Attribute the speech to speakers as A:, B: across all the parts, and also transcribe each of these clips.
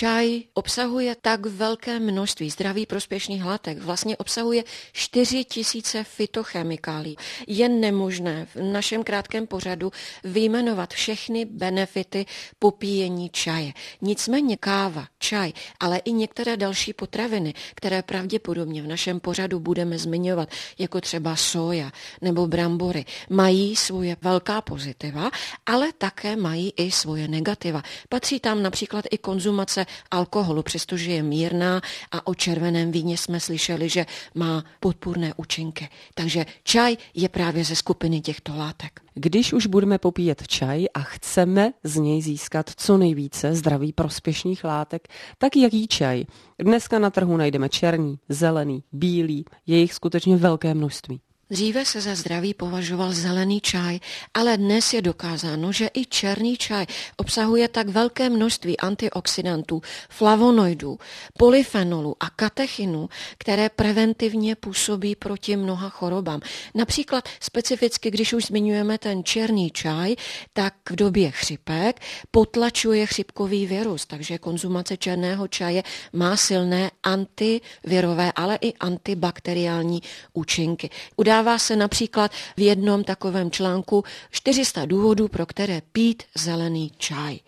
A: čaj obsahuje tak velké množství zdraví prospěšných látek, vlastně obsahuje 4 tisíce fitochemikálí. Je nemožné v našem krátkém pořadu vyjmenovat všechny benefity popíjení čaje. Nicméně káva, čaj, ale i některé další potraviny, které pravděpodobně v našem pořadu budeme zmiňovat, jako třeba soja nebo brambory, mají svoje velká pozitiva, ale také mají i svoje negativa. Patří tam například i konzumace alkoholu, přestože je mírná a o červeném víně jsme slyšeli, že má podpůrné účinky. Takže čaj je právě ze skupiny těchto látek.
B: Když už budeme popíjet čaj a chceme z něj získat co nejvíce zdraví prospěšných látek, tak jaký čaj? Dneska na trhu najdeme černý, zelený, bílý, je jich skutečně velké množství.
A: Dříve se za zdravý považoval zelený čaj, ale dnes je dokázáno, že i černý čaj obsahuje tak velké množství antioxidantů, flavonoidů, polyfenolů a katechinů, které preventivně působí proti mnoha chorobám. Například specificky, když už zmiňujeme ten černý čaj, tak v době chřipek potlačuje chřipkový virus, takže konzumace černého čaje má silné antivirové, ale i antibakteriální účinky. Udá Dává se například v jednom takovém článku 400 důvodů, pro které pít zelený čaj.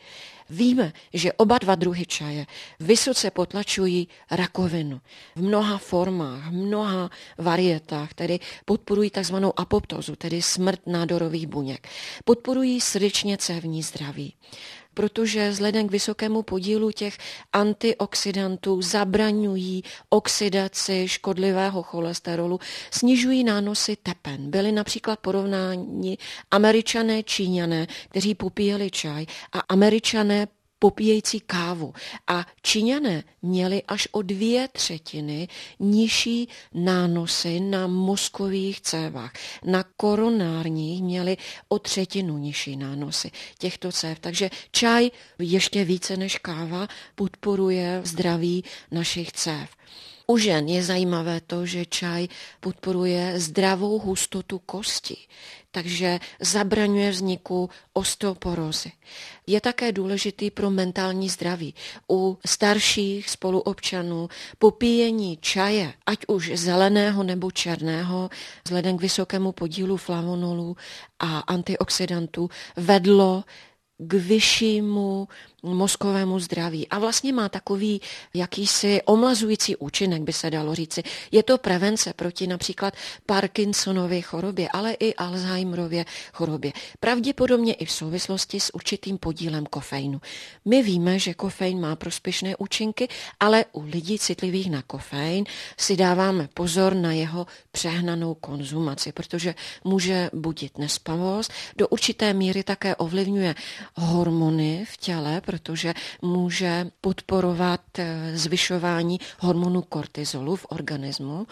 A: Víme, že oba dva druhy čaje vysoce potlačují rakovinu v mnoha formách, v mnoha varietách, tedy podporují tzv. apoptozu, tedy smrt nádorových buněk. Podporují srdečně cévní zdraví protože vzhledem k vysokému podílu těch antioxidantů zabraňují oxidaci škodlivého cholesterolu, snižují nánosy tepen. Byly například porovnáni američané, číňané, kteří popíjeli čaj a američané popíjející kávu. A Číňané měli až o dvě třetiny nižší nánosy na mozkových cévách. Na koronárních měli o třetinu nižší nánosy těchto cév. Takže čaj ještě více než káva podporuje zdraví našich cév. U žen je zajímavé to, že čaj podporuje zdravou hustotu kosti, takže zabraňuje vzniku osteoporózy. Je také důležitý pro mentální zdraví. U starších spoluobčanů popíjení čaje, ať už zeleného nebo černého, vzhledem k vysokému podílu flavonolů a antioxidantů, vedlo k vyššímu mozkovému zdraví a vlastně má takový jakýsi omlazující účinek, by se dalo říci. Je to prevence proti například Parkinsonově chorobě, ale i Alzheimerově chorobě. Pravděpodobně i v souvislosti s určitým podílem kofeinu. My víme, že kofein má prospěšné účinky, ale u lidí citlivých na kofein si dáváme pozor na jeho přehnanou konzumaci, protože může budit nespavost, do určité míry také ovlivňuje hormony v těle, protože může podporovat eh, zvyšování hormonu kortizolu v organismu.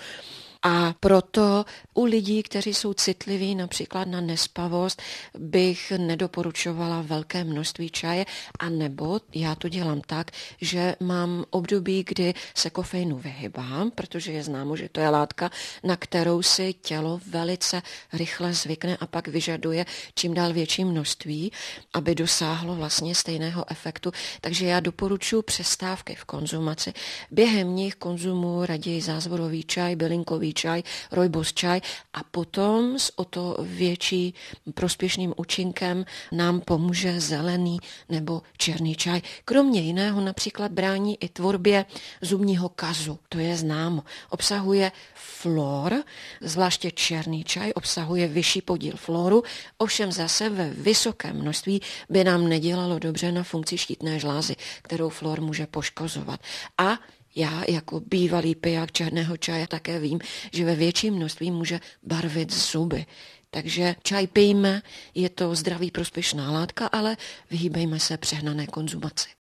A: A proto u lidí, kteří jsou citliví například na nespavost, bych nedoporučovala velké množství čaje, a nebo já to dělám tak, že mám období, kdy se kofeinu vyhybám, protože je známo, že to je látka, na kterou si tělo velice rychle zvykne a pak vyžaduje čím dál větší množství, aby dosáhlo vlastně stejného efektu. Takže já doporučuji přestávky v konzumaci. Během nich konzumuji raději zázvorový čaj, bylinkový čaj, rojbos čaj a potom s o to větší prospěšným účinkem nám pomůže zelený nebo černý čaj. Kromě jiného například brání i tvorbě zubního kazu. To je známo. Obsahuje flor, zvláště černý čaj obsahuje vyšší podíl floru, ovšem zase ve vysokém množství by nám nedělalo dobře na funkci štítné žlázy, kterou flor může poškozovat. A já jako bývalý piják černého čaje také vím, že ve větším množství může barvit zuby. Takže čaj pijme, je to zdraví prospěšná látka, ale vyhýbejme se přehnané konzumaci.